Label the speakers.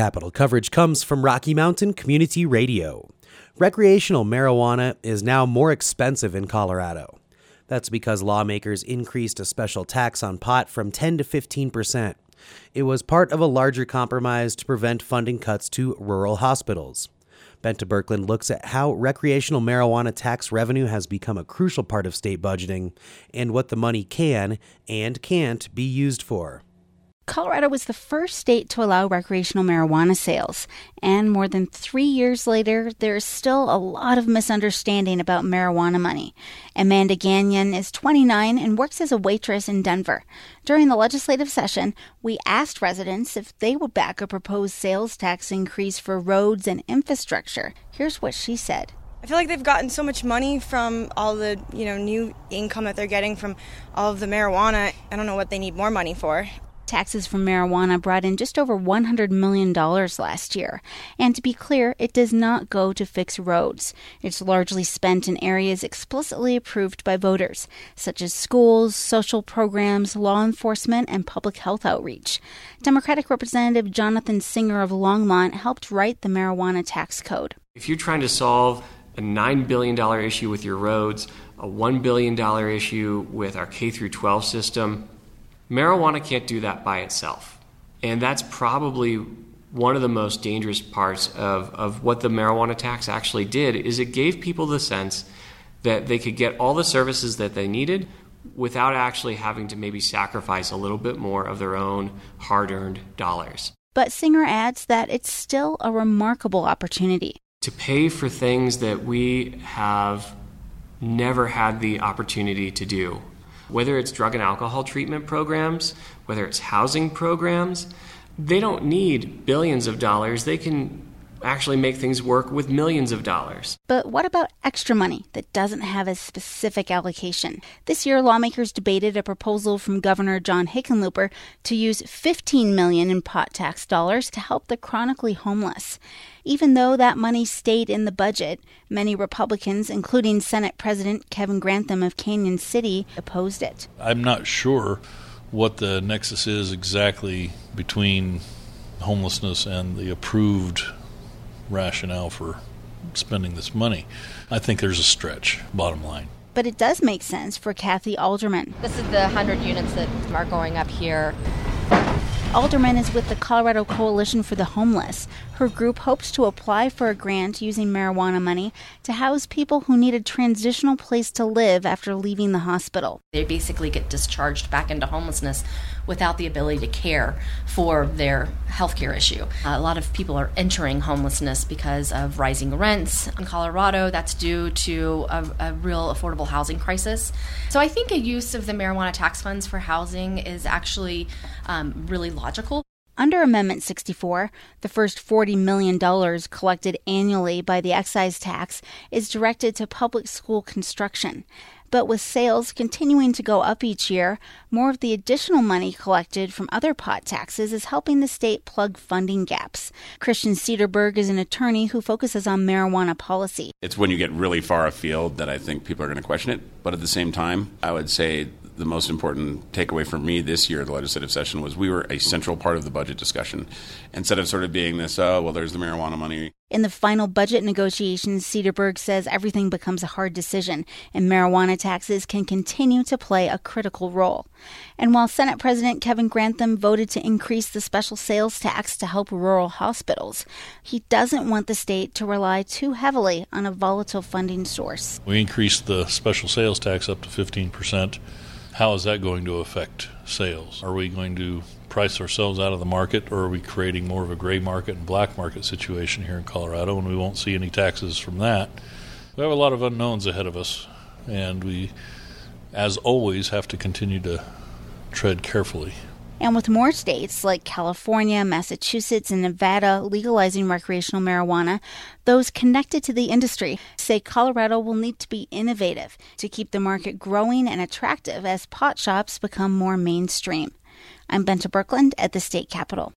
Speaker 1: Capital coverage comes from Rocky Mountain Community Radio. Recreational marijuana is now more expensive in Colorado. That's because lawmakers increased a special tax on pot from 10 to 15 percent. It was part of a larger compromise to prevent funding cuts to rural hospitals. Bente Birkeland looks at how recreational marijuana tax revenue has become a crucial part of state budgeting and what the money can and can't be used for.
Speaker 2: Colorado was the first state to allow recreational marijuana sales. And more than three years later, there is still a lot of misunderstanding about marijuana money. Amanda Gagnon is 29 and works as a waitress in Denver. During the legislative session, we asked residents if they would back a proposed sales tax increase for roads and infrastructure. Here's what she said.
Speaker 3: I feel like they've gotten so much money from all the, you know, new income that they're getting from all of the marijuana. I don't know what they need more money for.
Speaker 2: Taxes from marijuana brought in just over $100 million last year. And to be clear, it does not go to fix roads. It's largely spent in areas explicitly approved by voters, such as schools, social programs, law enforcement, and public health outreach. Democratic Representative Jonathan Singer of Longmont helped write the marijuana tax code.
Speaker 4: If you're trying to solve a $9 billion issue with your roads, a $1 billion issue with our K through 12 system, Marijuana can't do that by itself. And that's probably one of the most dangerous parts of, of what the marijuana tax actually did is it gave people the sense that they could get all the services that they needed without actually having to maybe sacrifice a little bit more of their own hard-earned dollars.
Speaker 2: But Singer adds that it's still a remarkable opportunity.
Speaker 4: To pay for things that we have never had the opportunity to do whether it's drug and alcohol treatment programs, whether it's housing programs, they don't need billions of dollars. They can actually make things work with millions of dollars.
Speaker 2: But what about extra money that doesn't have a specific allocation? This year lawmakers debated a proposal from Governor John Hickenlooper to use 15 million in pot tax dollars to help the chronically homeless. Even though that money stayed in the budget, many Republicans, including Senate President Kevin Grantham of Cañon City, opposed it.
Speaker 5: I'm not sure what the nexus is exactly between homelessness and the approved rationale for spending this money. I think there's a stretch, bottom line.
Speaker 2: But it does make sense for Cathy Alderman.
Speaker 6: This is the 100 units that are going up here.
Speaker 2: Alderman is with the Colorado Coalition for the Homeless. Her group hopes to apply for a grant using marijuana money to house people who need a transitional place to live after leaving the hospital.
Speaker 6: They basically get discharged back into homelessness without the ability to care for their health care issue. a lot of people are entering homelessness because of rising rents. In Colorado, that's due to a, a real affordable housing crisis. So I think a use of the marijuana tax funds for housing is actually um, really logical.
Speaker 2: Under Amendment 64, the first $40 million collected annually by the excise tax is directed to public school construction. But with sales continuing to go up each year, more of the additional money collected from other pot taxes is helping the state plug funding gaps. Christian Sederberg is an attorney who focuses on marijuana policy.
Speaker 7: It's when you get really far afield that I think people are going to question it. But at the same time, I would say the most important takeaway for me this year, the legislative session, was we were a central part of the budget discussion. Instead of sort of being this, oh, well, there's the marijuana money.
Speaker 2: In the final budget negotiations, Sederberg says everything becomes a hard decision, and marijuana taxes can continue to play a critical role. And while Senate President Kevin Grantham voted to increase the special sales tax to help rural hospitals, he doesn't want the state to rely too heavily on a volatile funding source.
Speaker 5: We increased the special sales tax up to 15 percent how is that going to affect sales? Are we going to price ourselves out of the market, or are we creating more of a gray market and black market situation here in Colorado, and we won't see any taxes from that? We have a lot of unknowns ahead of us, and we, as always, have to continue to tread carefully.
Speaker 2: And with more states like California, Massachusetts, and Nevada legalizing recreational marijuana, those connected to the industry say Colorado will need to be innovative to keep the market growing and attractive as pot shops become more mainstream. I'm Bente Birkeland at the state capitol.